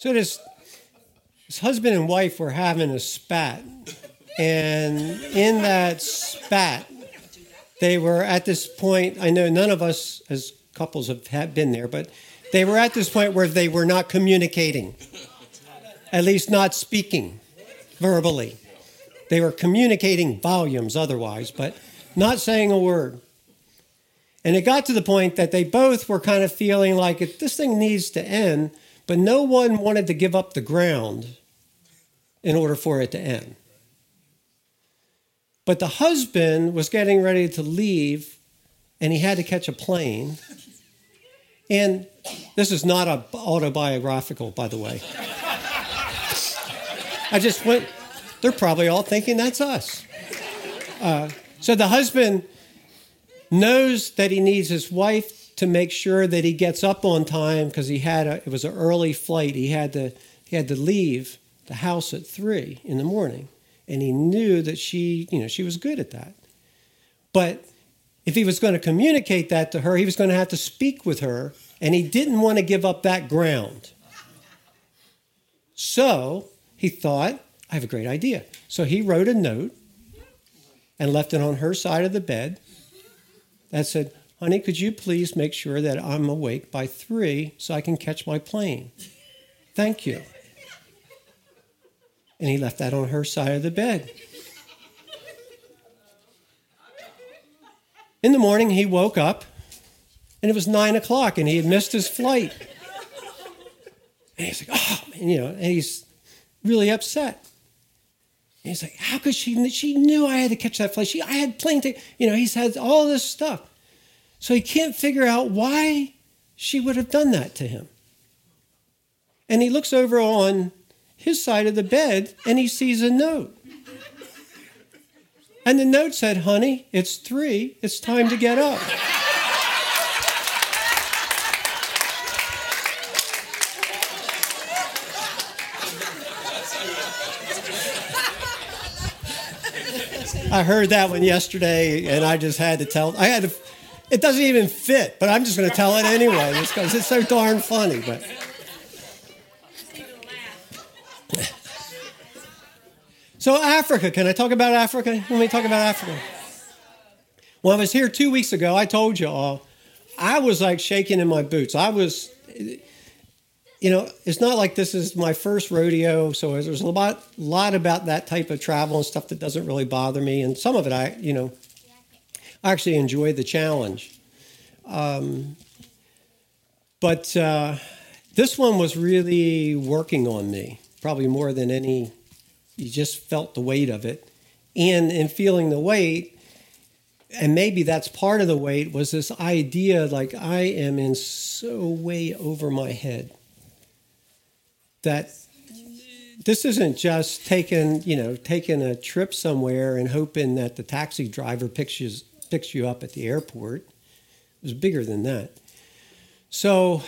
So this, this husband and wife were having a spat, and in that spat, they were at this point. I know none of us as couples have been there, but they were at this point where they were not communicating, at least not speaking verbally. They were communicating volumes otherwise, but not saying a word. And it got to the point that they both were kind of feeling like this thing needs to end, but no one wanted to give up the ground in order for it to end. But the husband was getting ready to leave and he had to catch a plane. And this is not a autobiographical, by the way. I just went, they're probably all thinking that's us. Uh, so the husband knows that he needs his wife to make sure that he gets up on time because he had a, it was an early flight. He had to he had to leave the house at three in the morning, and he knew that she you know she was good at that. But if he was going to communicate that to her, he was going to have to speak with her, and he didn't want to give up that ground. So he thought, I have a great idea. So he wrote a note and left it on her side of the bed that said, Honey, could you please make sure that I'm awake by three so I can catch my plane? Thank you. And he left that on her side of the bed. In the morning, he woke up and it was nine o'clock and he had missed his flight. And he's like, oh, you know, and he's really upset. And he's like, how could she? She knew I had to catch that flight. She, I had plane ticket. You know, he's had all this stuff. So he can't figure out why she would have done that to him. And he looks over on his side of the bed and he sees a note. And the note said, honey, it's three. It's time to get up. I heard that one yesterday, and I just had to tell. I had to. It doesn't even fit, but I'm just going to tell it anyway, because it's so darn funny. But so Africa. Can I talk about Africa? Let me talk about Africa. When I was here two weeks ago, I told you all, I was like shaking in my boots. I was you know, it's not like this is my first rodeo, so there's a lot, lot about that type of travel and stuff that doesn't really bother me, and some of it I, you know, actually enjoy the challenge. Um, but uh, this one was really working on me, probably more than any. You just felt the weight of it, and in feeling the weight, and maybe that's part of the weight was this idea like I am in so way over my head that this isn't just taking you know taking a trip somewhere and hoping that the taxi driver picks you picks you up at the airport. It was bigger than that. So,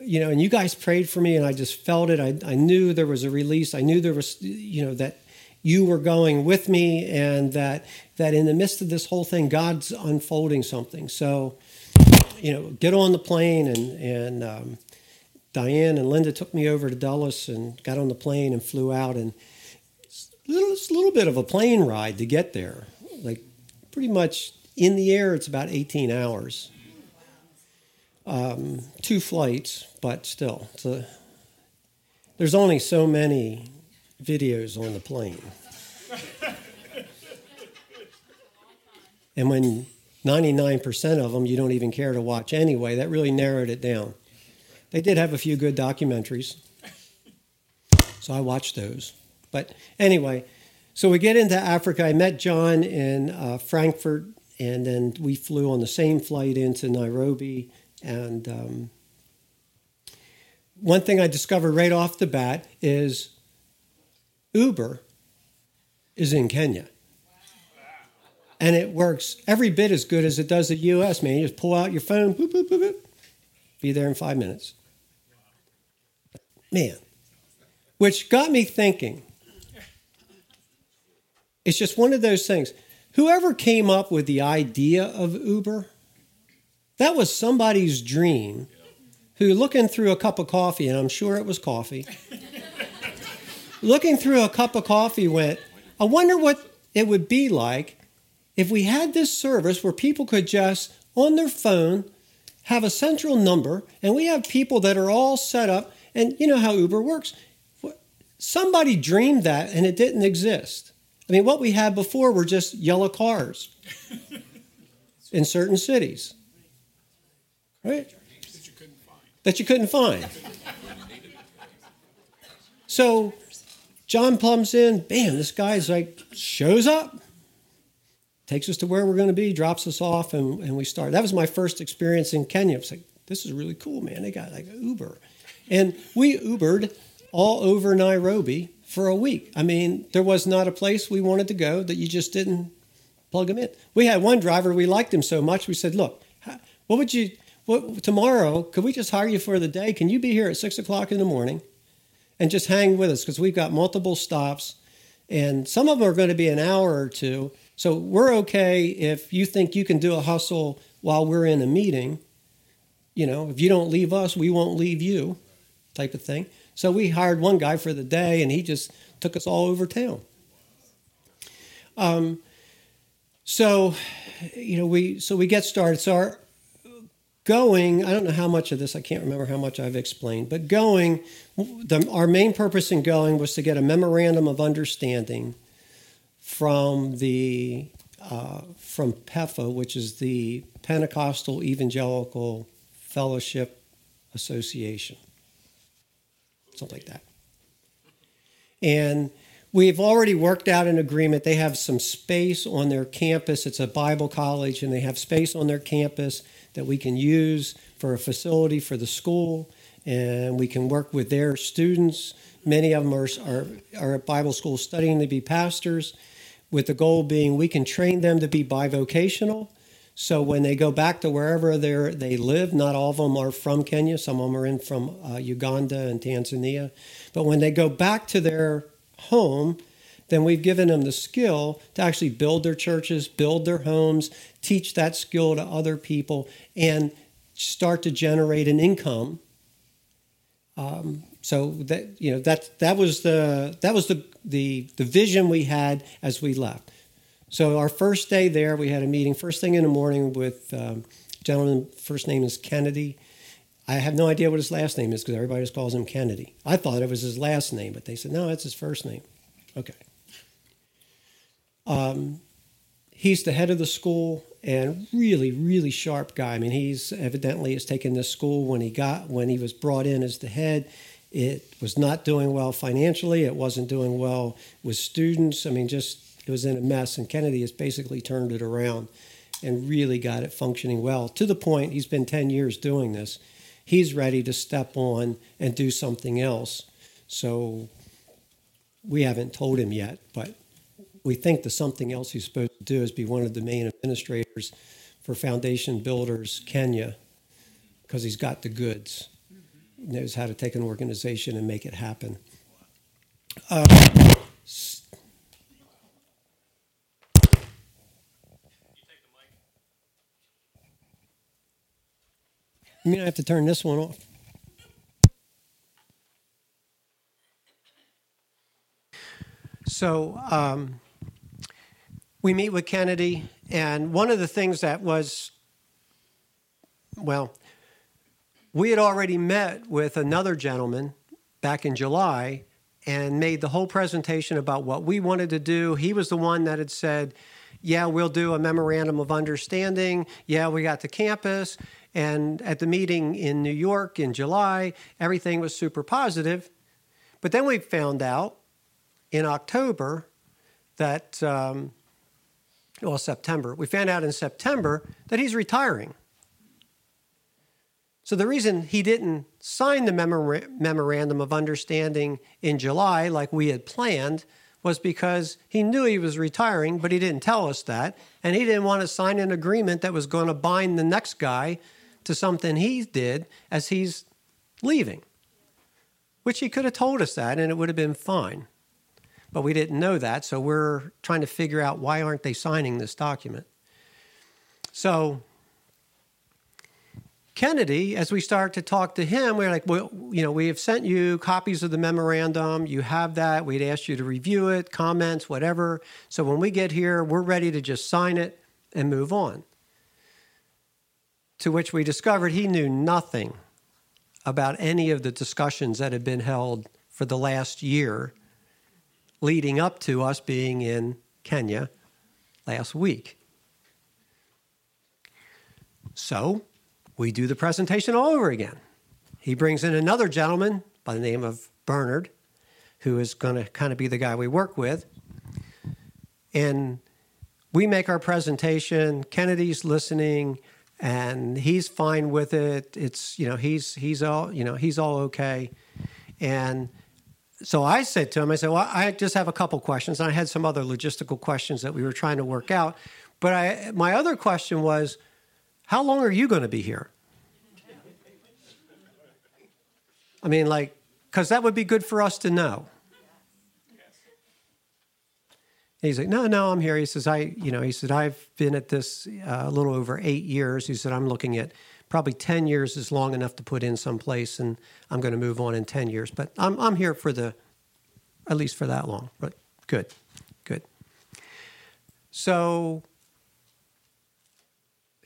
you know, and you guys prayed for me, and I just felt it. I, I knew there was a release. I knew there was, you know, that you were going with me, and that that in the midst of this whole thing, God's unfolding something. So, you know, get on the plane and and um, Diane and Linda took me over to Dulles and got on the plane and flew out. And little, it's a little bit of a plane ride to get there. Like pretty much in the air, it's about 18 hours. Um, two flights, but still, a, there's only so many videos on the plane. and when 99% of them you don't even care to watch anyway, that really narrowed it down. They did have a few good documentaries, so I watched those. But anyway, so we get into Africa. I met John in uh, Frankfurt, and then we flew on the same flight into Nairobi. And um, one thing I discovered right off the bat is Uber is in Kenya. And it works every bit as good as it does the US, man. You just pull out your phone, boop, boop, boop, boop, be there in five minutes. Man. Which got me thinking. It's just one of those things. Whoever came up with the idea of Uber, that was somebody's dream who, looking through a cup of coffee, and I'm sure it was coffee, looking through a cup of coffee went, I wonder what it would be like if we had this service where people could just, on their phone, have a central number, and we have people that are all set up. And you know how Uber works. Somebody dreamed that, and it didn't exist. I mean, what we had before were just yellow cars in certain cities, right? That you couldn't find. That you couldn't find. so John plums in, bam, this guy's like, shows up, takes us to where we're going to be, drops us off, and, and we start. That was my first experience in Kenya. It's like, this is really cool, man. They got like Uber. And we Ubered all over Nairobi for a week. I mean, there was not a place we wanted to go that you just didn't plug them in. We had one driver, we liked him so much, we said, look, what would you, what, tomorrow, could we just hire you for the day? Can you be here at six o'clock in the morning and just hang with us? Because we've got multiple stops and some of them are going to be an hour or two. So we're okay if you think you can do a hustle while we're in a meeting. You know, if you don't leave us, we won't leave you, type of thing. So we hired one guy for the day, and he just took us all over town. Um, so, you know, we so we get started. So our going, I don't know how much of this, I can't remember how much I've explained, but going, the, our main purpose in going was to get a memorandum of understanding from the uh, from PEFA, which is the Pentecostal Evangelical Fellowship Association something like that. And we've already worked out an agreement. They have some space on their campus. It's a Bible college, and they have space on their campus that we can use for a facility for the school. And we can work with their students. Many of them are, are, are at Bible school studying to be pastors, with the goal being we can train them to be bivocational so when they go back to wherever they they live, not all of them are from Kenya. Some of them are in from uh, Uganda and Tanzania. But when they go back to their home, then we've given them the skill to actually build their churches, build their homes, teach that skill to other people, and start to generate an income. Um, so that you know that that was the that was the the the vision we had as we left. So our first day there, we had a meeting first thing in the morning with um, gentleman. First name is Kennedy. I have no idea what his last name is because everybody just calls him Kennedy. I thought it was his last name, but they said no, it's his first name. Okay. Um, he's the head of the school and really, really sharp guy. I mean, he's evidently has taken this school when he got when he was brought in as the head. It was not doing well financially. It wasn't doing well with students. I mean, just it was in a mess, and Kennedy has basically turned it around and really got it functioning well to the point he's been 10 years doing this. He's ready to step on and do something else. So we haven't told him yet, but we think the something else he's supposed to do is be one of the main administrators for Foundation Builders Kenya because he's got the goods, knows how to take an organization and make it happen. Uh, You mean I have to turn this one off? So um, we meet with Kennedy, and one of the things that was, well, we had already met with another gentleman back in July and made the whole presentation about what we wanted to do. He was the one that had said, Yeah, we'll do a memorandum of understanding. Yeah, we got the campus. And at the meeting in New York in July, everything was super positive. But then we found out in October that, um, well, September, we found out in September that he's retiring. So the reason he didn't sign the memor- memorandum of understanding in July like we had planned was because he knew he was retiring, but he didn't tell us that. And he didn't want to sign an agreement that was going to bind the next guy to something he did as he's leaving, which he could have told us that and it would have been fine. But we didn't know that, so we're trying to figure out why aren't they signing this document. So Kennedy, as we start to talk to him, we're like, well, you know, we have sent you copies of the memorandum. You have that. We'd asked you to review it, comments, whatever. So when we get here, we're ready to just sign it and move on. To which we discovered he knew nothing about any of the discussions that had been held for the last year leading up to us being in Kenya last week. So we do the presentation all over again. He brings in another gentleman by the name of Bernard, who is going to kind of be the guy we work with. And we make our presentation. Kennedy's listening, and he's fine with it. It's you know he's he's all you know he's all okay. And so I said to him, I said, well, I just have a couple questions. And I had some other logistical questions that we were trying to work out. But I, my other question was, how long are you going to be here? I mean, like, because that would be good for us to know. he's like, no, no, I'm here. He says, I, you know, he said, I've been at this uh, a little over eight years. He said, I'm looking at probably 10 years is long enough to put in someplace and I'm going to move on in 10 years. But I'm, I'm here for the, at least for that long. But good, good. So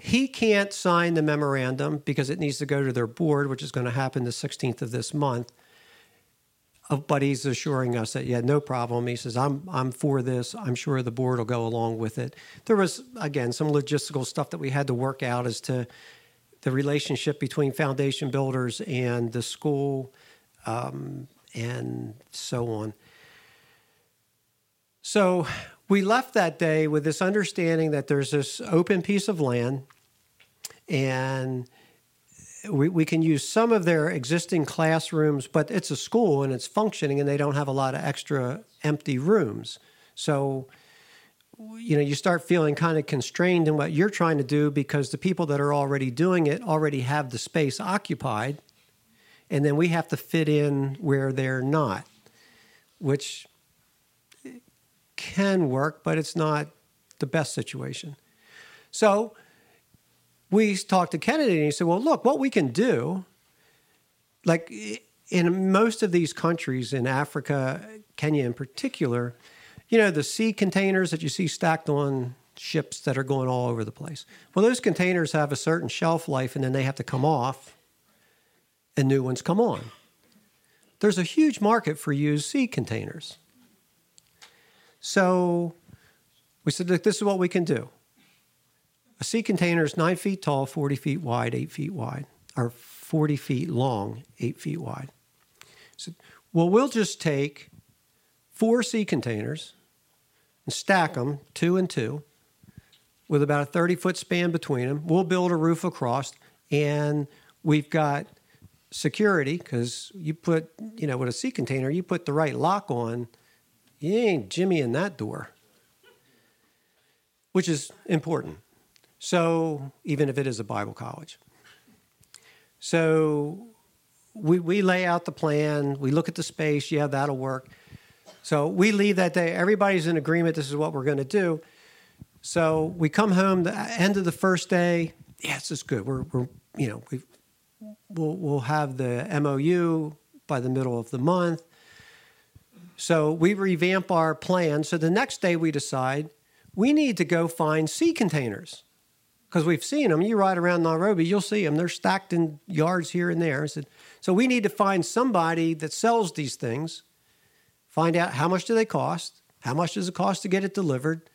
he can't sign the memorandum because it needs to go to their board, which is going to happen the 16th of this month. Uh, but he's assuring us that yeah, no problem. He says I'm I'm for this. I'm sure the board will go along with it. There was again some logistical stuff that we had to work out as to the relationship between foundation builders and the school, um, and so on. So we left that day with this understanding that there's this open piece of land and we, we can use some of their existing classrooms, but it's a school and it's functioning and they don't have a lot of extra empty rooms. So, you know, you start feeling kind of constrained in what you're trying to do because the people that are already doing it already have the space occupied. And then we have to fit in where they're not, which can work, but it's not the best situation. So we talked to Kennedy and he said, well, look, what we can do, like in most of these countries in Africa, Kenya in particular, you know, the sea containers that you see stacked on ships that are going all over the place. Well, those containers have a certain shelf life and then they have to come off and new ones come on. There's a huge market for used sea containers. So we said, look, this is what we can do. A sea container is nine feet tall, 40 feet wide, eight feet wide, or 40 feet long, eight feet wide. So, well, we'll just take four sea containers and stack them two and two with about a 30 foot span between them. We'll build a roof across, and we've got security because you put, you know, with a sea container, you put the right lock on you ain't Jimmy in that door, which is important. So, even if it is a Bible college. So, we, we lay out the plan, we look at the space, yeah, that'll work. So, we leave that day, everybody's in agreement, this is what we're going to do. So, we come home the end of the first day, yeah, it's good. We're, we're you know, we we'll, we'll have the MOU by the middle of the month. So we revamp our plan. So the next day we decide we need to go find sea containers because we've seen them. You ride around Nairobi, you'll see them. They're stacked in yards here and there. So we need to find somebody that sells these things, find out how much do they cost, how much does it cost to get it delivered,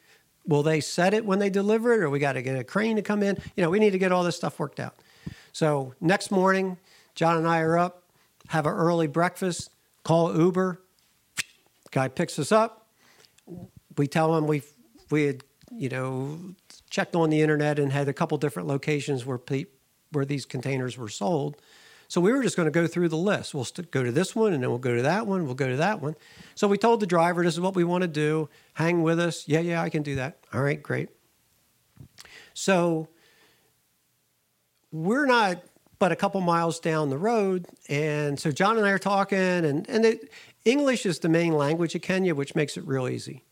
will they set it when they deliver it, or we got to get a crane to come in. You know, we need to get all this stuff worked out. So next morning, John and I are up, have an early breakfast, call Uber, Guy picks us up. We tell him we we had you know checked on the internet and had a couple different locations where pe- where these containers were sold. So we were just going to go through the list. We'll st- go to this one, and then we'll go to that one. We'll go to that one. So we told the driver, "This is what we want to do. Hang with us." Yeah, yeah, I can do that. All right, great. So we're not but a couple miles down the road, and so John and I are talking, and and it, English is the main language of Kenya, which makes it real easy.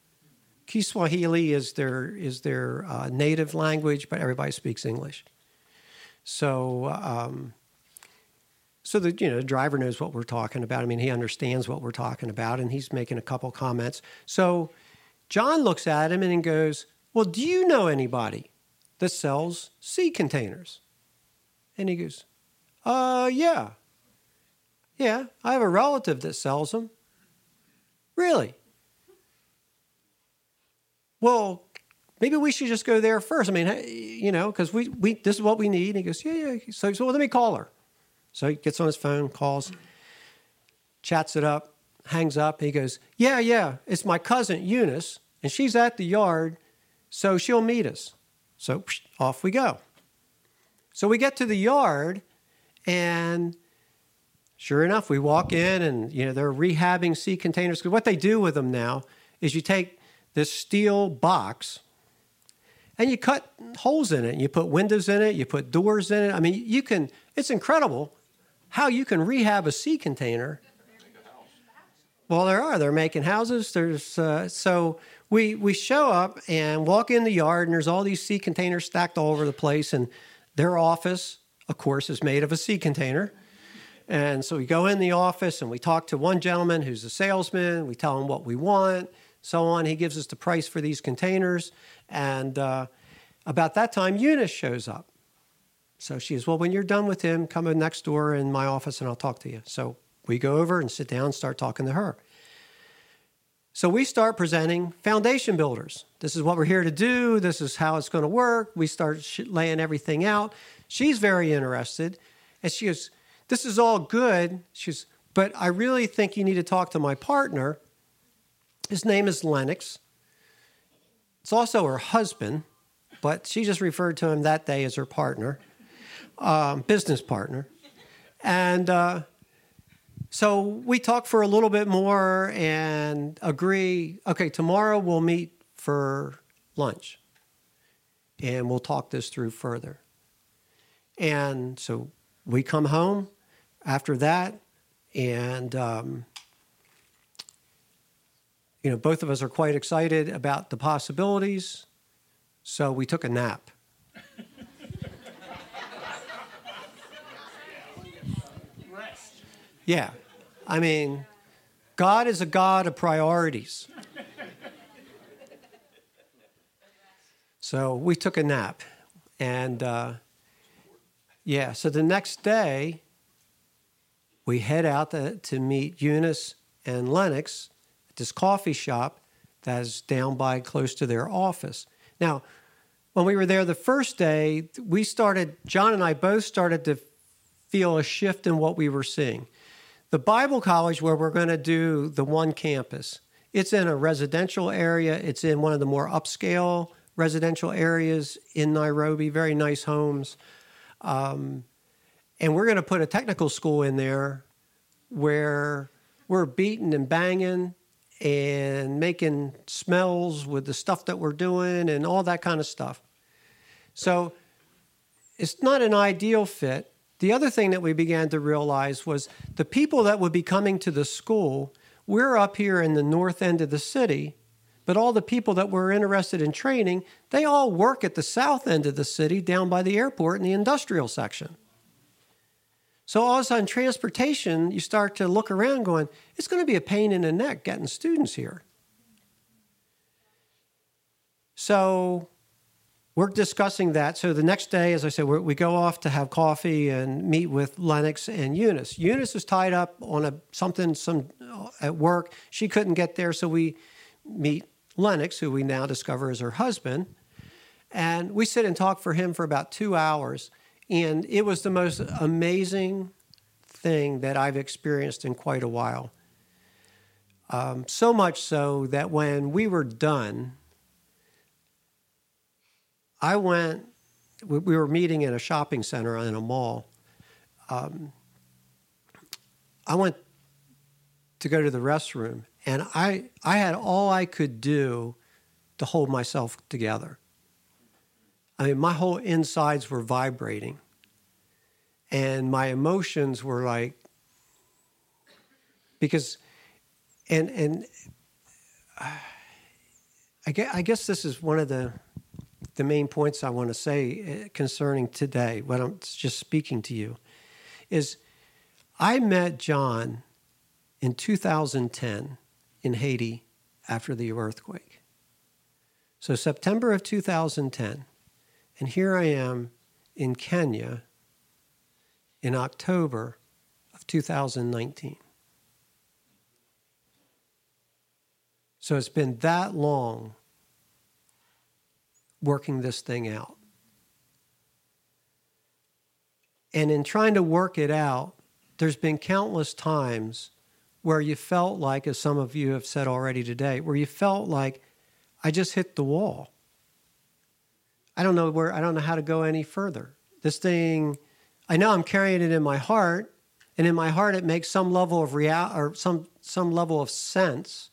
Kiswahili is their is their uh, native language, but everybody speaks English. So, um, so the you know the driver knows what we're talking about. I mean, he understands what we're talking about, and he's making a couple comments. So, John looks at him and goes, "Well, do you know anybody that sells sea containers?" And he goes, "Uh, yeah, yeah, I have a relative that sells them." Really? Well, maybe we should just go there first. I mean, you know, because we, we this is what we need. And he goes, yeah, yeah. So, so well, let me call her. So he gets on his phone, calls, chats it up, hangs up. He goes, yeah, yeah, it's my cousin Eunice, and she's at the yard, so she'll meet us. So off we go. So we get to the yard, and sure enough, we walk in, and you know they're rehabbing sea containers. Because what they do with them now is you take this steel box and you cut holes in it. You put windows in it, you put doors in it. I mean, you can, it's incredible how you can rehab a sea container. Well, there are. They're making houses. There's uh, so we we show up and walk in the yard, and there's all these sea containers stacked all over the place. And their office, of course, is made of a sea container. And so we go in the office and we talk to one gentleman who's a salesman. We tell him what we want so on. He gives us the price for these containers. And uh, about that time, Eunice shows up. So she says, Well, when you're done with him, come in next door in my office and I'll talk to you. So we go over and sit down and start talking to her. So we start presenting foundation builders. This is what we're here to do. This is how it's going to work. We start laying everything out. She's very interested. And she goes, This is all good. She's, but I really think you need to talk to my partner his name is Lennox. It's also her husband, but she just referred to him that day as her partner, um, business partner. And uh, so we talk for a little bit more and agree okay, tomorrow we'll meet for lunch and we'll talk this through further. And so we come home after that and um, you know, both of us are quite excited about the possibilities, so we took a nap. Yeah. I mean, God is a God of priorities. So we took a nap. And uh, yeah, so the next day, we head out to, to meet Eunice and Lennox at this coffee shop that is down by close to their office. Now, when we were there the first day, we started, John and I both started to feel a shift in what we were seeing. The Bible college, where we're going to do the one campus, it's in a residential area, it's in one of the more upscale residential areas in Nairobi, very nice homes. Um, and we're going to put a technical school in there where we're beating and banging and making smells with the stuff that we're doing and all that kind of stuff. So it's not an ideal fit. The other thing that we began to realize was the people that would be coming to the school, we're up here in the north end of the city, but all the people that were interested in training, they all work at the south end of the city down by the airport in the industrial section. So all of a sudden, transportation, you start to look around going, it's going to be a pain in the neck getting students here. So we're discussing that. So the next day, as I said, we go off to have coffee and meet with Lennox and Eunice. Eunice is tied up on a something some uh, at work. She couldn't get there, so we meet Lennox, who we now discover is her husband, and we sit and talk for him for about two hours. And it was the most amazing thing that I've experienced in quite a while. Um, so much so that when we were done, I went, we, we were meeting in a shopping center in a mall. Um, I went to go to the restroom, and I, I had all I could do to hold myself together. I mean, my whole insides were vibrating. And my emotions were like, because, and, and, I guess, I guess this is one of the the main points I want to say uh, concerning today, what I'm just speaking to you, is I met John in 2010 in Haiti after the earthquake. So, September of 2010. And here I am in Kenya in October of 2019. So, it's been that long working this thing out. And in trying to work it out, there's been countless times where you felt like, as some of you have said already today, where you felt like, I just hit the wall. I don't know where, I don't know how to go any further. This thing, I know I'm carrying it in my heart, and in my heart it makes some level of real or some some level of sense.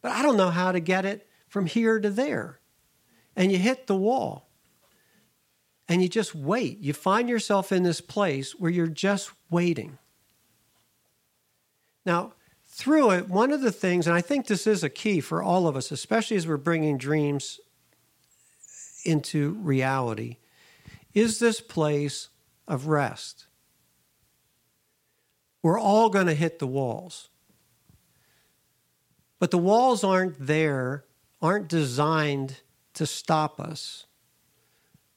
But I don't know how to get it from here to there. And you hit the wall. And you just wait. You find yourself in this place where you're just waiting. Now, through it, one of the things, and I think this is a key for all of us, especially as we're bringing dreams into reality, is this place of rest. We're all going to hit the walls. But the walls aren't there, aren't designed to stop us.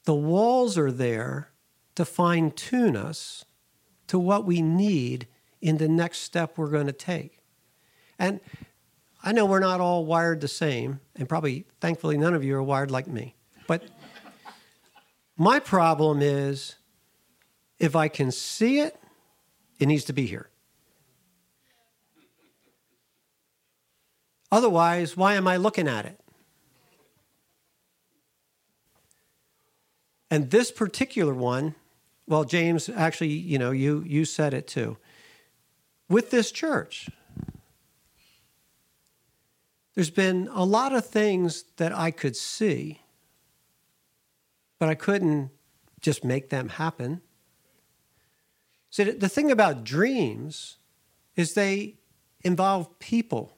The walls are there to fine tune us to what we need in the next step we're going to take. And I know we're not all wired the same, and probably, thankfully, none of you are wired like me. But my problem is if I can see it, it needs to be here. Otherwise, why am I looking at it? And this particular one, well, James, actually, you know, you, you said it too. With this church, there's been a lot of things that I could see, but I couldn't just make them happen. See, the thing about dreams is they involve people.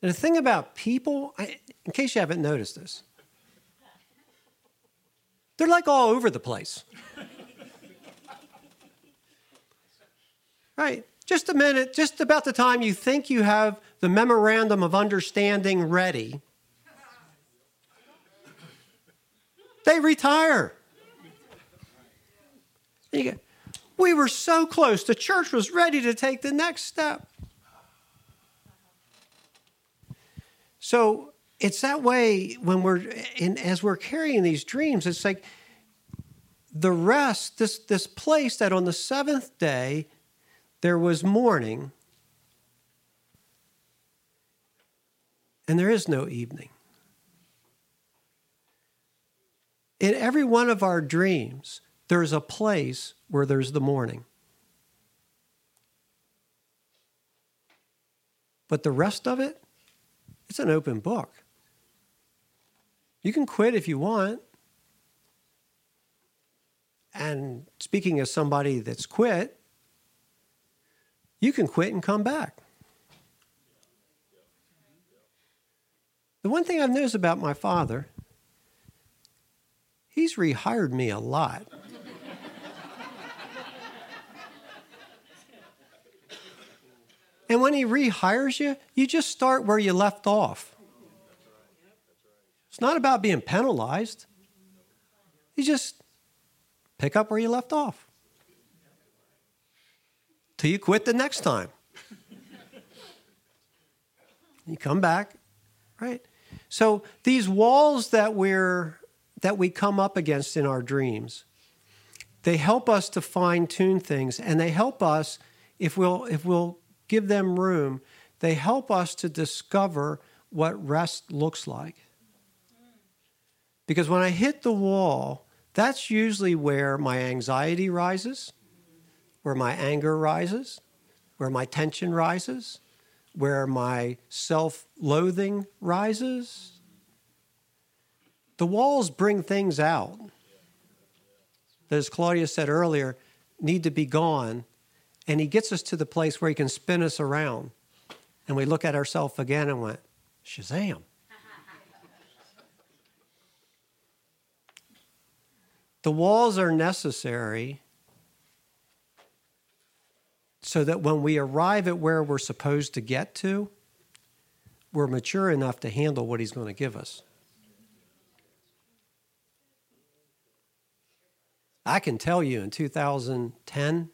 And the thing about people, in case you haven't noticed this, they're like all over the place. Right. Just a minute, just about the time you think you have the memorandum of understanding ready, they retire. Go, we were so close. The church was ready to take the next step. So it's that way when we're in, as we're carrying these dreams. It's like the rest, this this place that on the seventh day there was morning, and there is no evening. In every one of our dreams, there's a place where there's the morning. But the rest of it, it's an open book. You can quit if you want. And speaking as somebody that's quit, you can quit and come back. The one thing I've noticed about my father, he's rehired me a lot. and when he rehires you, you just start where you left off. It's not about being penalized. You just pick up where you left off till you quit the next time. you come back, right? So these walls that we're that we come up against in our dreams, they help us to fine tune things, and they help us if we'll if we'll give them room. They help us to discover what rest looks like. Because when I hit the wall, that's usually where my anxiety rises, where my anger rises, where my tension rises, where my self loathing rises. The walls bring things out that, as Claudia said earlier, need to be gone. And he gets us to the place where he can spin us around. And we look at ourselves again and went, Shazam. the walls are necessary so that when we arrive at where we're supposed to get to, we're mature enough to handle what he's going to give us. I can tell you in 2010,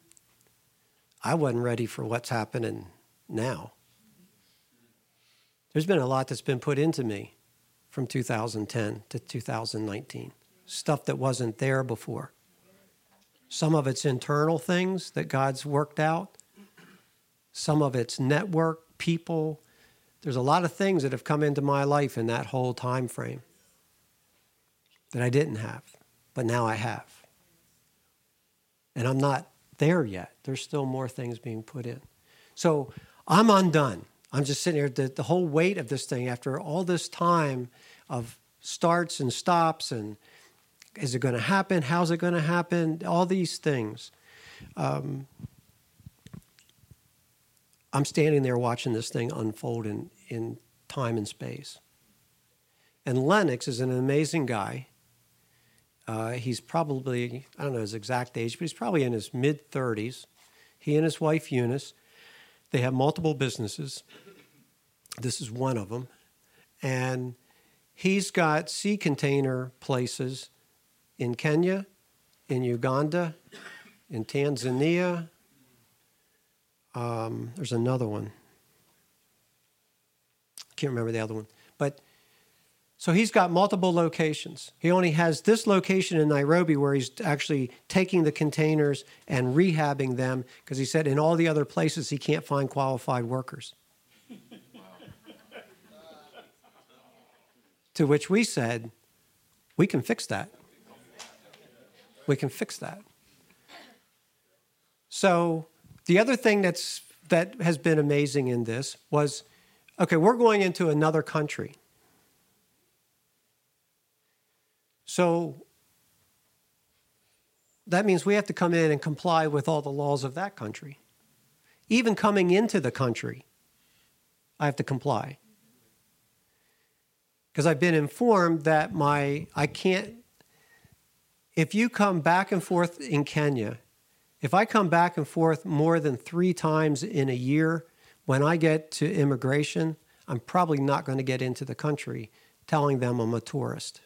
I wasn't ready for what's happening now. There's been a lot that's been put into me from 2010 to 2019, stuff that wasn't there before. Some of it's internal things that God's worked out, some of it's network, people. There's a lot of things that have come into my life in that whole time frame that I didn't have, but now I have. And I'm not there yet. There's still more things being put in. So I'm undone. I'm just sitting here, the, the whole weight of this thing after all this time of starts and stops and is it going to happen? How's it going to happen? All these things. Um, I'm standing there watching this thing unfold in, in time and space. And Lennox is an amazing guy. Uh, he's probably, I don't know his exact age, but he's probably in his mid 30s. He and his wife Eunice, they have multiple businesses. This is one of them. And he's got sea container places in Kenya, in Uganda, in Tanzania, um, there's another one. I can't remember the other one. But so he's got multiple locations. He only has this location in Nairobi where he's actually taking the containers and rehabbing them because he said in all the other places he can't find qualified workers. to which we said, we can fix that. We can fix that. So the other thing that's that has been amazing in this was okay, we're going into another country. So that means we have to come in and comply with all the laws of that country. Even coming into the country, I have to comply. Because I've been informed that my I can't if you come back and forth in Kenya if I come back and forth more than three times in a year, when I get to immigration, I'm probably not going to get into the country telling them I'm a tourist.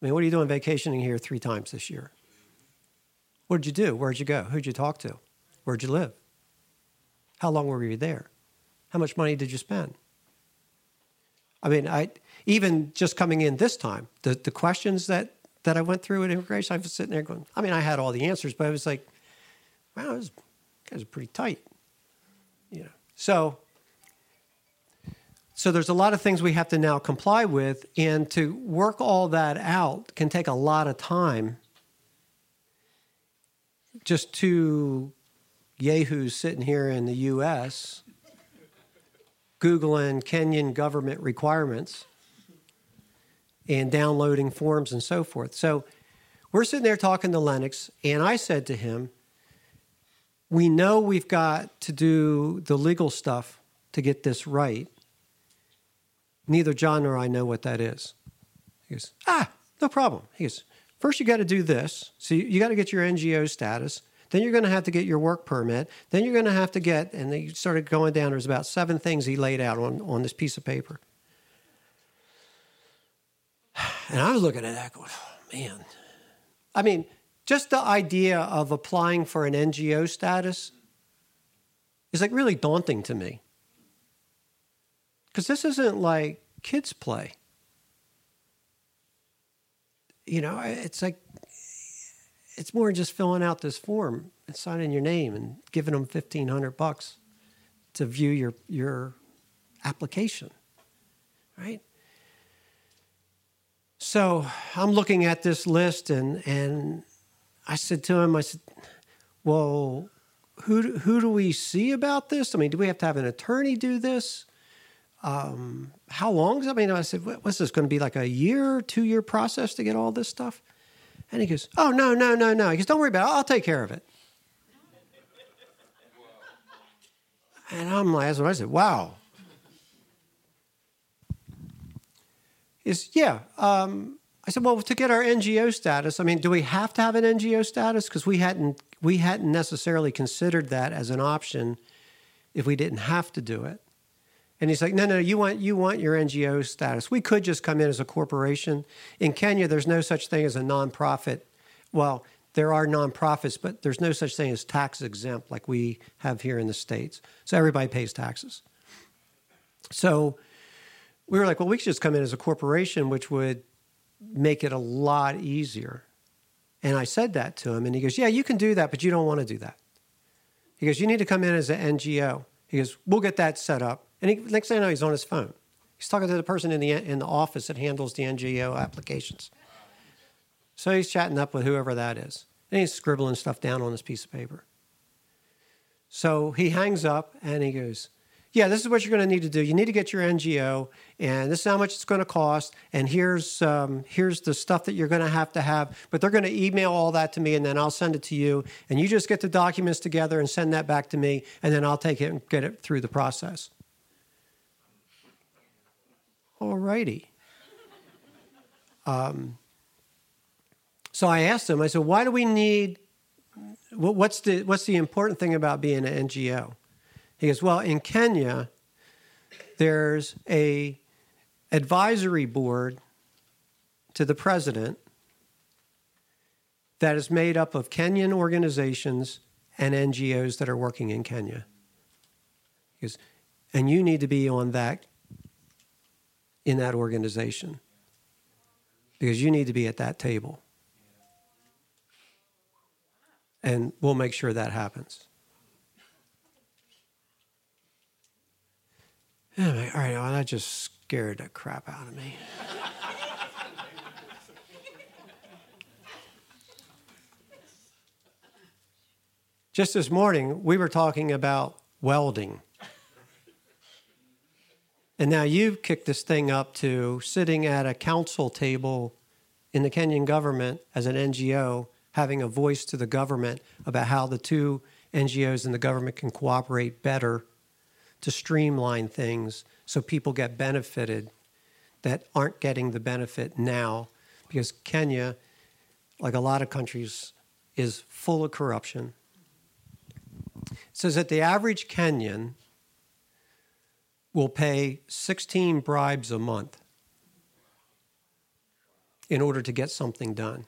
I mean, what are you doing vacationing here three times this year? What did you do? Where'd you go? Who'd you talk to? Where'd you live? How long were you there? How much money did you spend? I mean, I even just coming in this time, the, the questions that that I went through at immigration, I was sitting there going, I mean, I had all the answers, but I was like, wow, this guys pretty tight. You know. So so there's a lot of things we have to now comply with, and to work all that out can take a lot of time. Just two yahoos sitting here in the U.S. Googling Kenyan government requirements and downloading forms and so forth. So we're sitting there talking to Lennox, and I said to him, We know we've got to do the legal stuff to get this right. Neither John nor I know what that is. He goes, Ah, no problem. He goes, First, you got to do this. So you got to get your NGO status. Then you're going to have to get your work permit. Then you're going to have to get, and they started going down. There's about seven things he laid out on, on this piece of paper. And I was looking at that going, oh, man. I mean, just the idea of applying for an NGO status is like really daunting to me. Because this isn't like kids' play. You know, it's like, it's more just filling out this form and signing your name and giving them 1500 bucks to view your, your application, right? So I'm looking at this list and, and I said to him, I said, well, who, who do we see about this? I mean, do we have to have an attorney do this? Um, how long is? I mean, I said, what's this going to be like a year, two year process to get all this stuff? And he goes, oh, no, no, no, no. He goes, don't worry about it. I'll take care of it. And I'm like, what I said. Wow. Is yeah, um, I said, well, to get our NGO status, I mean, do we have to have an NGO status? Because we hadn't we hadn't necessarily considered that as an option if we didn't have to do it. And he's like, no, no, you want you want your NGO status. We could just come in as a corporation. In Kenya, there's no such thing as a nonprofit. Well, there are nonprofits, but there's no such thing as tax exempt like we have here in the States. So everybody pays taxes. So we were like, well, we could just come in as a corporation, which would make it a lot easier. And I said that to him, and he goes, yeah, you can do that, but you don't want to do that. He goes, you need to come in as an NGO. He goes, we'll get that set up. And he, next thing I know, he's on his phone. He's talking to the person in the in the office that handles the NGO applications. So he's chatting up with whoever that is. And he's scribbling stuff down on this piece of paper. So he hangs up and he goes, Yeah, this is what you're going to need to do. You need to get your NGO, and this is how much it's going to cost. And here's, um, here's the stuff that you're going to have to have. But they're going to email all that to me, and then I'll send it to you. And you just get the documents together and send that back to me, and then I'll take it and get it through the process. All righty. Um, so I asked them. I said, why do we need, what's the, what's the important thing about being an NGO? He goes, well, in Kenya, there's a advisory board to the president that is made up of Kenyan organizations and NGOs that are working in Kenya. Goes, and you need to be on that in that organization because you need to be at that table and we'll make sure that happens. Anyway, all right, well, that just scared the crap out of me. just this morning, we were talking about welding. And now you've kicked this thing up to sitting at a council table in the Kenyan government as an NGO having a voice to the government about how the two NGOs and the government can cooperate better to streamline things so people get benefited that aren't getting the benefit now because Kenya, like a lot of countries, is full of corruption. It says that the average Kenyan will pay 16 bribes a month in order to get something done.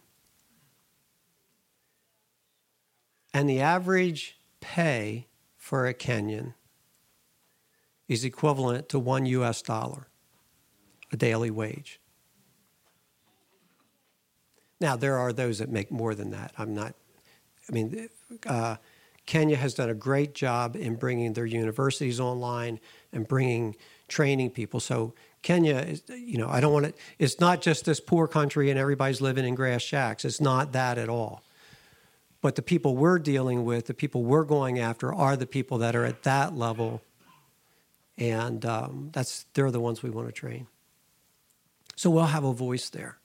And the average pay for a Kenyan is equivalent to one US dollar, a daily wage. Now, there are those that make more than that. I'm not, I mean, uh, Kenya has done a great job in bringing their universities online and bringing training people. So, Kenya is, you know, I don't want to, it's not just this poor country and everybody's living in grass shacks. It's not that at all. But the people we're dealing with, the people we're going after, are the people that are at that level, and um, that's they're the ones we want to train. So we'll have a voice there.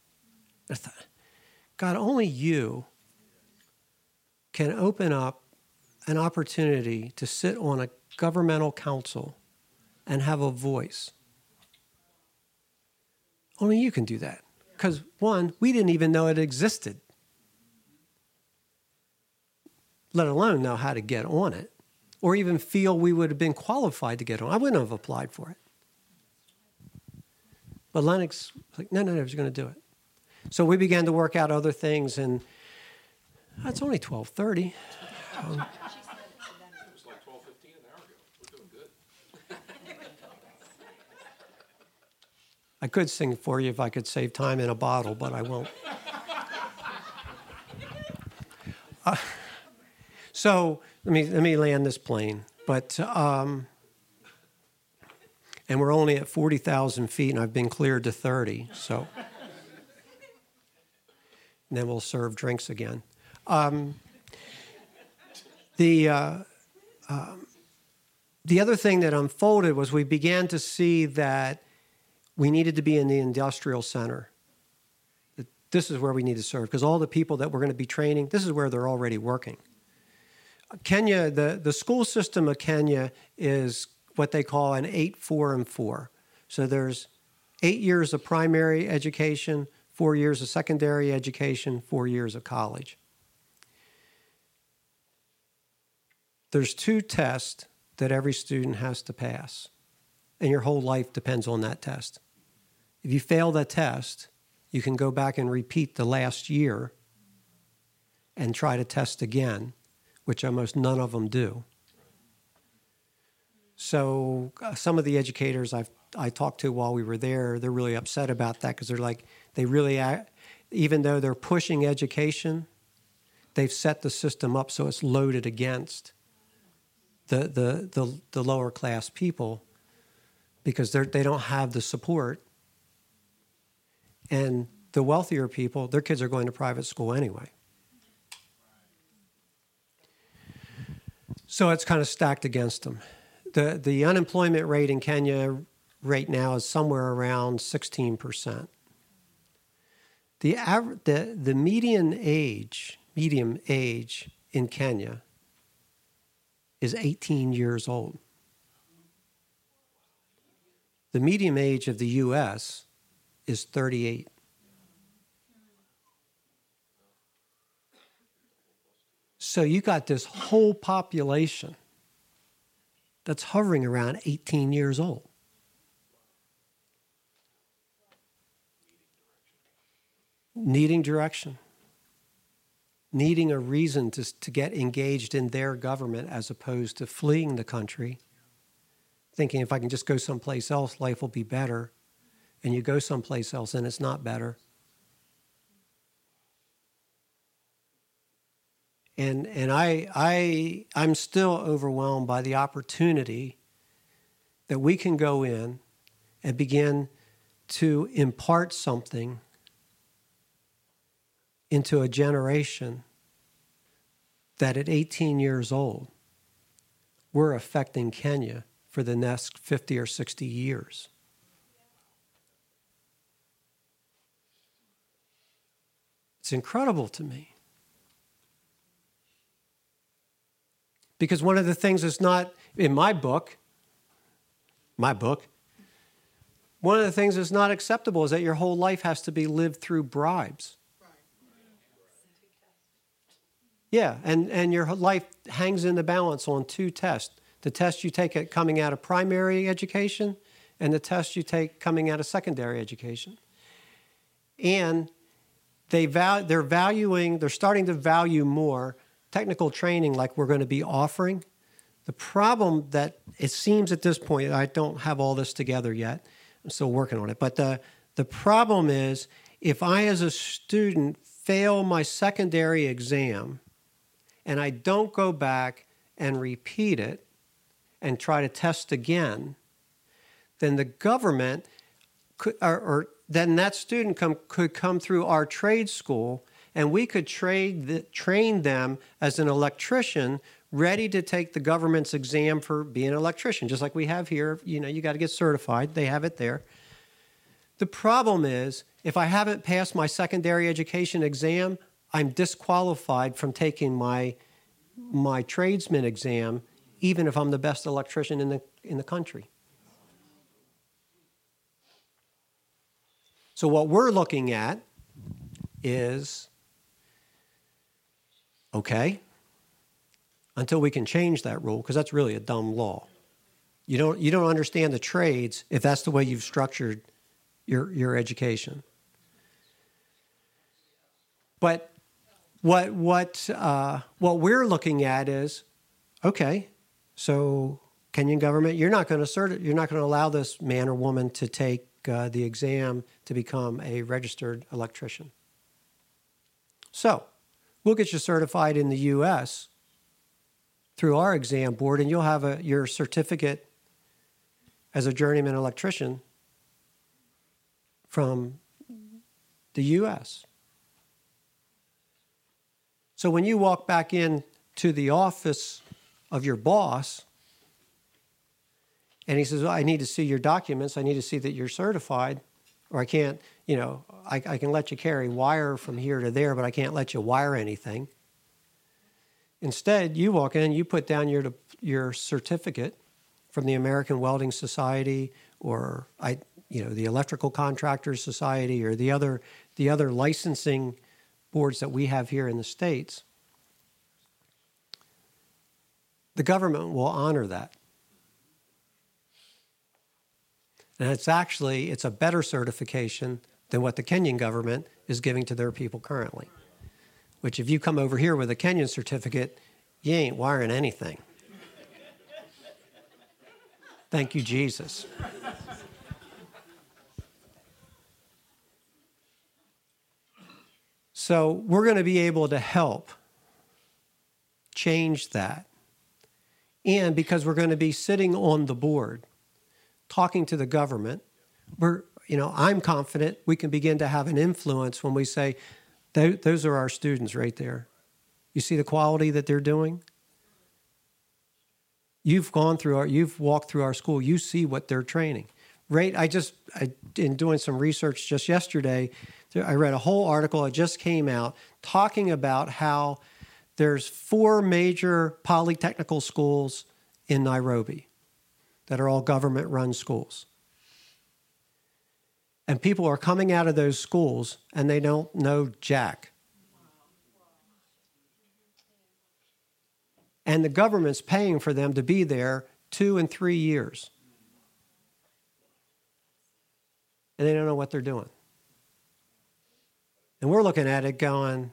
God, only you can open up an opportunity to sit on a governmental council and have a voice. Only you can do that. Because, one, we didn't even know it existed let alone know how to get on it or even feel we would have been qualified to get on. I wouldn't have applied for it. But Lennox was like, no, no, no, he's going to do it. So we began to work out other things, and it's only 1230. Um, I could sing for you if I could save time in a bottle, but I won't. Uh, so let me let me land this plane. But um, and we're only at forty thousand feet, and I've been cleared to thirty. So and then we'll serve drinks again. Um, the uh, um, the other thing that unfolded was we began to see that we needed to be in the industrial center. That this is where we need to serve because all the people that we're going to be training, this is where they're already working. Kenya, the, the school system of Kenya is what they call an 8 4 and 4. So there's eight years of primary education, four years of secondary education, four years of college. There's two tests that every student has to pass, and your whole life depends on that test. If you fail that test, you can go back and repeat the last year and try to test again, which almost none of them do. So uh, some of the educators I've I talked to while we were there, they're really upset about that because they're like they really even though they're pushing education, they've set the system up so it's loaded against the the the, the lower class people because they they don't have the support and the wealthier people, their kids are going to private school anyway. So it's kind of stacked against them the, the unemployment rate in Kenya right now is somewhere around 16%. The, the, the median age, medium age in Kenya is 18 years old. The medium age of the US is 38. So you got this whole population that's hovering around 18 years old. Needing direction, needing a reason to, to get engaged in their government as opposed to fleeing the country, thinking if I can just go someplace else, life will be better. And you go someplace else and it's not better. And and I I I'm still overwhelmed by the opportunity that we can go in and begin to impart something into a generation that at 18 years old we're affecting Kenya for the next 50 or 60 years. It's incredible to me. Because one of the things that's not in my book, my book, one of the things that's not acceptable is that your whole life has to be lived through bribes. Yeah, and, and your life hangs in the balance on two tests the test you take at coming out of primary education and the test you take coming out of secondary education. And they val- they're valuing, they're starting to value more technical training like we're going to be offering. The problem that it seems at this point, I don't have all this together yet. I'm still working on it. But the, the problem is if I, as a student, fail my secondary exam and I don't go back and repeat it and try to test again, then the government could, or, or then that student come, could come through our trade school and we could the, train them as an electrician ready to take the government's exam for being an electrician just like we have here. You know you got to get certified. They have it there. The problem is if i haven't passed my secondary education exam i'm disqualified from taking my my tradesman exam even if i'm the best electrician in the in the country. So what we're looking at is Okay? Until we can change that rule, because that's really a dumb law. You don't, you don't understand the trades if that's the way you've structured your, your education. But what, what, uh, what we're looking at is okay, so Kenyan government, you're not going to assert it, you're not going to allow this man or woman to take uh, the exam to become a registered electrician. So, We'll get you certified in the U.S. through our exam board, and you'll have a, your certificate as a journeyman electrician from the U.S. So when you walk back in to the office of your boss, and he says, well, I need to see your documents. I need to see that you're certified, or I can't you know, I, I can let you carry wire from here to there, but I can't let you wire anything. Instead, you walk in, you put down your your certificate from the American Welding Society, or I you know, the Electrical Contractors Society or the other the other licensing boards that we have here in the states, the government will honor that. And it's actually it's a better certification than what the Kenyan government is giving to their people currently. Which if you come over here with a Kenyan certificate, you ain't wiring anything. Thank you, Jesus. So, we're going to be able to help change that. And because we're going to be sitting on the board, talking to the government, we're, you know, I'm confident we can begin to have an influence when we say, those are our students right there. You see the quality that they're doing? You've gone through our, you've walked through our school. You see what they're training. Right? I just, I, in doing some research just yesterday, I read a whole article. It just came out talking about how there's four major polytechnical schools in Nairobi that are all government run schools. And people are coming out of those schools and they don't know Jack. And the government's paying for them to be there two and three years. And they don't know what they're doing. And we're looking at it going,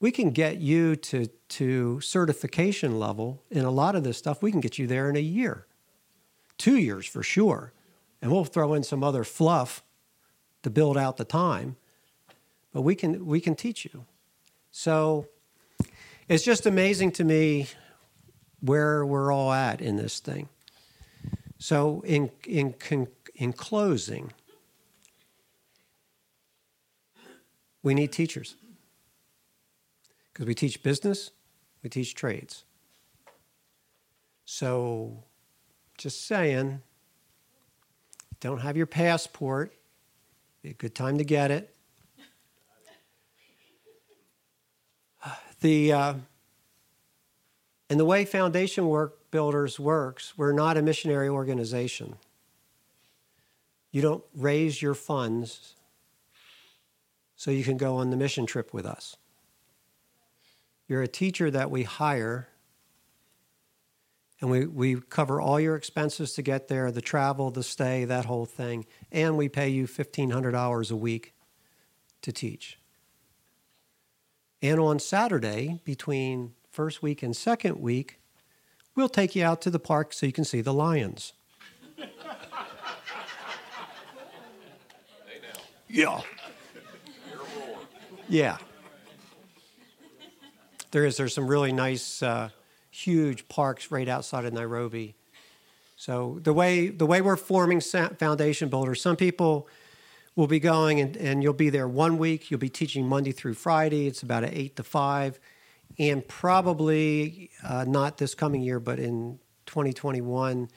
we can get you to, to certification level in a lot of this stuff. We can get you there in a year, two years for sure. And we'll throw in some other fluff to build out the time. But we can, we can teach you. So it's just amazing to me where we're all at in this thing. So, in, in, in closing, we need teachers because we teach business, we teach trades. So, just saying, don't have your passport, be a good time to get it. The uh, and the way Foundation Work Builders works, we're not a missionary organization. You don't raise your funds so you can go on the mission trip with us. You're a teacher that we hire, and we, we cover all your expenses to get there the travel, the stay, that whole thing, and we pay you $1,500 a week to teach. And on Saturday, between first week and second week, we'll take you out to the park so you can see the lions. yeah. Yeah. There is. There's some really nice, uh, huge parks right outside of Nairobi. So the way the way we're forming foundation builders, some people will be going and, and you'll be there one week. You'll be teaching Monday through Friday. It's about an eight to five, and probably uh, not this coming year, but in 2021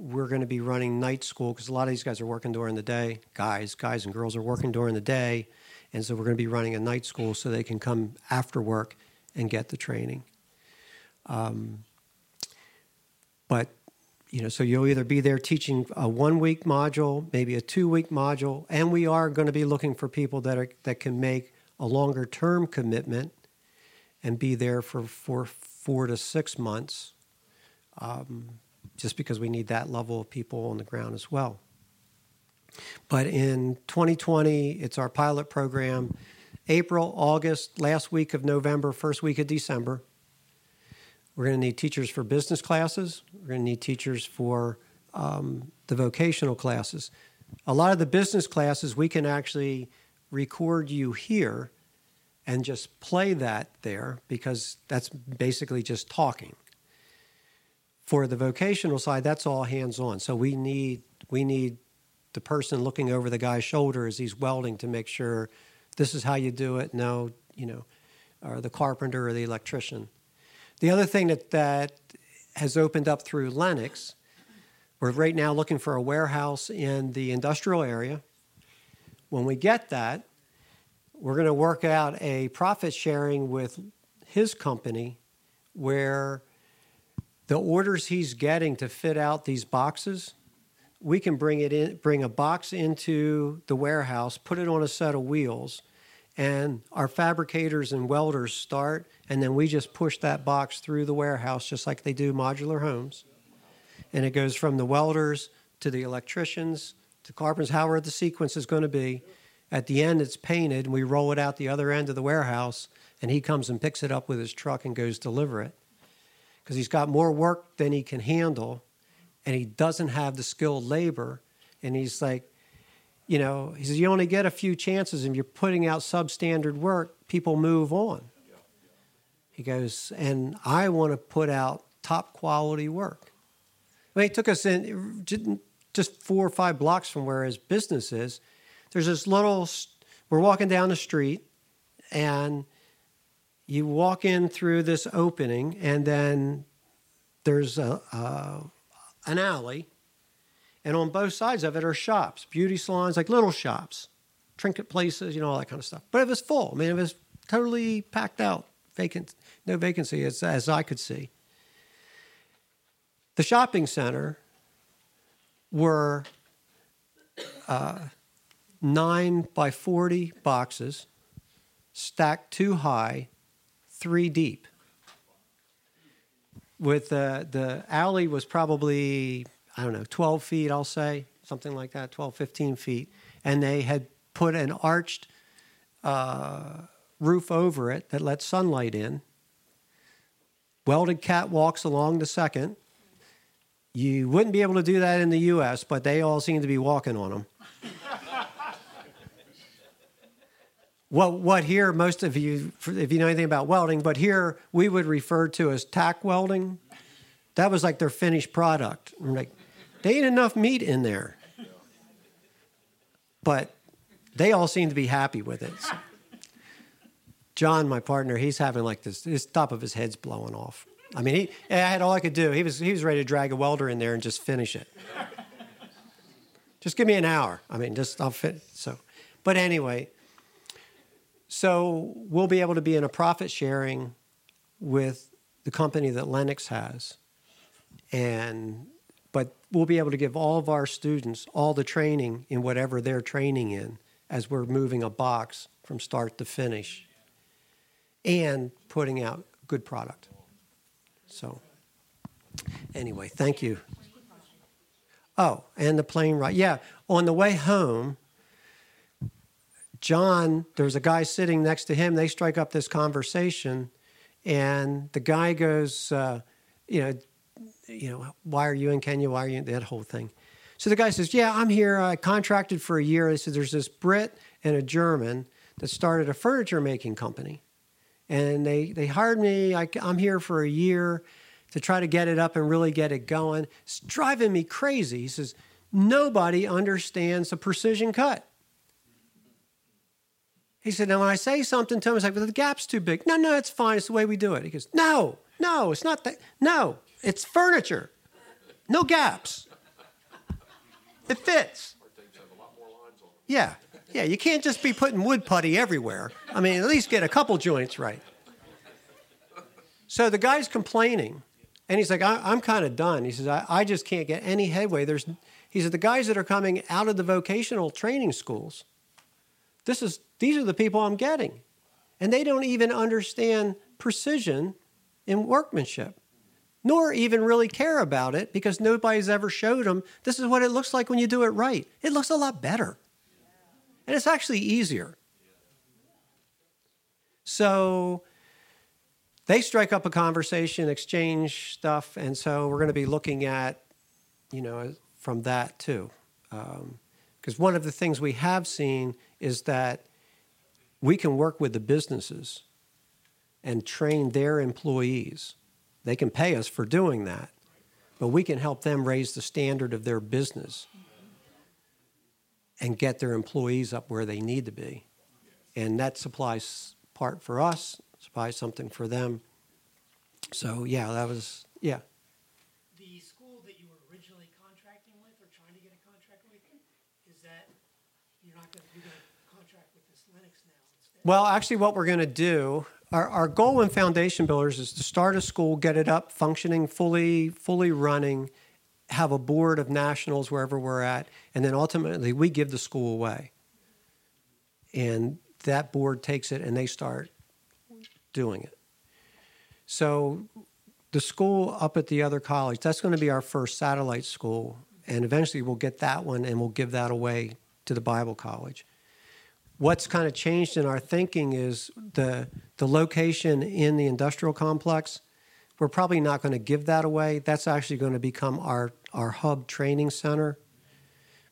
we're going to be running night school because a lot of these guys are working during the day. Guys, guys and girls are working during the day, and so we're going to be running a night school so they can come after work and get the training. Um, but you know, so you'll either be there teaching a one week module, maybe a two week module, and we are going to be looking for people that are that can make a longer term commitment and be there for, for four to six months, um, just because we need that level of people on the ground as well. But in 2020, it's our pilot program. April, August, last week of November, first week of December. We're going to need teachers for business classes. We're going to need teachers for um, the vocational classes. A lot of the business classes, we can actually record you here and just play that there because that's basically just talking. For the vocational side, that's all hands on. So we need we need the person looking over the guy's shoulder as he's welding to make sure this is how you do it. No, you know, or the carpenter or the electrician. The other thing that, that has opened up through Lennox, we're right now looking for a warehouse in the industrial area. When we get that, we're going to work out a profit sharing with his company where the orders he's getting to fit out these boxes we can bring it in, bring a box into the warehouse, put it on a set of wheels, and our fabricators and welders start, and then we just push that box through the warehouse just like they do modular homes. And it goes from the welders to the electricians to carpenters, however the sequence is going to be. At the end, it's painted, and we roll it out the other end of the warehouse, and he comes and picks it up with his truck and goes deliver it. Because he's got more work than he can handle, and he doesn't have the skilled labor. And he's like, you know, he says, you only get a few chances, and you're putting out substandard work, people move on. He goes, and I want to put out top quality work. I mean, it took us in just four or five blocks from where his business is. There's this little, we're walking down the street, and you walk in through this opening, and then there's a, an alley, and on both sides of it are shops, beauty salons, like little shops, trinket places, you know, all that kind of stuff. But it was full. I mean, it was totally packed out, vacant, no vacancy as, as I could see. The shopping center were uh, nine by 40 boxes stacked two high, three deep. With uh, the alley was probably, I don't know, 12 feet, I'll say, something like that, 12, 15 feet. And they had put an arched uh, roof over it that let sunlight in. Welded catwalks along the second. You wouldn't be able to do that in the US, but they all seem to be walking on them. what, what here, most of you, if you know anything about welding, but here we would refer to as tack welding. That was like their finished product. Like, they ain't enough meat in there. But they all seem to be happy with it. So John, my partner, he's having like this, his top of his head's blowing off. I mean, he, I had all I could do. He was, he was ready to drag a welder in there and just finish it. just give me an hour. I mean, just, I'll fit. So, but anyway, so we'll be able to be in a profit sharing with the company that Lennox has. And, we'll be able to give all of our students all the training in whatever they're training in as we're moving a box from start to finish and putting out good product. So, anyway, thank you. Oh, and the plane ride. Yeah, on the way home, John, there's a guy sitting next to him. They strike up this conversation, and the guy goes, uh, you know, you know, why are you in Kenya? Why are you in that whole thing? So the guy says, yeah, I'm here. I contracted for a year. He said, there's this Brit and a German that started a furniture making company and they, they hired me. I, I'm here for a year to try to get it up and really get it going. It's driving me crazy. He says, Nobody understands a precision cut. He said, Now, when I say something to him, it's like, well, the gap's too big. No, no, it's fine. It's the way we do it. He goes, No, no, it's not that. No, it's furniture. No gaps. It fits. Yeah. Yeah, you can't just be putting wood putty everywhere. I mean, at least get a couple joints right. So the guy's complaining, and he's like, I, am kind of done. He says, I, I just can't get any headway. There's, he said, the guys that are coming out of the vocational training schools, this is, these are the people I'm getting. And they don't even understand precision in workmanship, nor even really care about it because nobody's ever showed them this is what it looks like when you do it right. It looks a lot better. And it's actually easier. So they strike up a conversation, exchange stuff, and so we're going to be looking at, you know, from that too. Because um, one of the things we have seen is that we can work with the businesses and train their employees. They can pay us for doing that, but we can help them raise the standard of their business and get their employees up where they need to be. And that supplies part for us, supplies something for them. So yeah, that was yeah. The school that you were originally contracting with or trying to get a contract with, is that you're not going to you're going to contract with this Lennox now instead? Well, actually, what we're going to do. Our, our goal in Foundation Builders is to start a school, get it up, functioning, fully, fully running, have a board of nationals wherever we're at, and then ultimately we give the school away. And that board takes it and they start doing it. So the school up at the other college, that's going to be our first satellite school. And eventually we'll get that one and we'll give that away to the Bible college. What's kind of changed in our thinking is the, the location in the industrial complex. We're probably not going to give that away. That's actually going to become our, our hub training center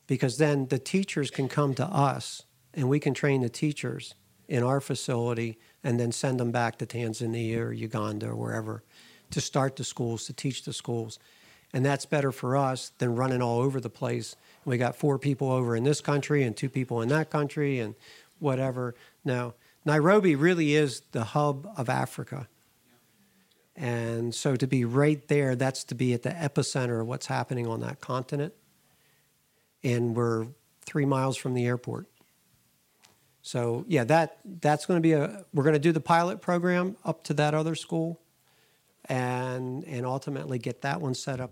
because then the teachers can come to us and we can train the teachers in our facility and then send them back to Tanzania or Uganda or wherever to start the schools, to teach the schools. And that's better for us than running all over the place. We got four people over in this country and two people in that country and whatever. No, Nairobi really is the hub of Africa. And so to be right there, that's to be at the epicenter of what's happening on that continent. And we're three miles from the airport. So yeah, that that's going to be a we're going to do the pilot program up to that other school, and and ultimately get that one set up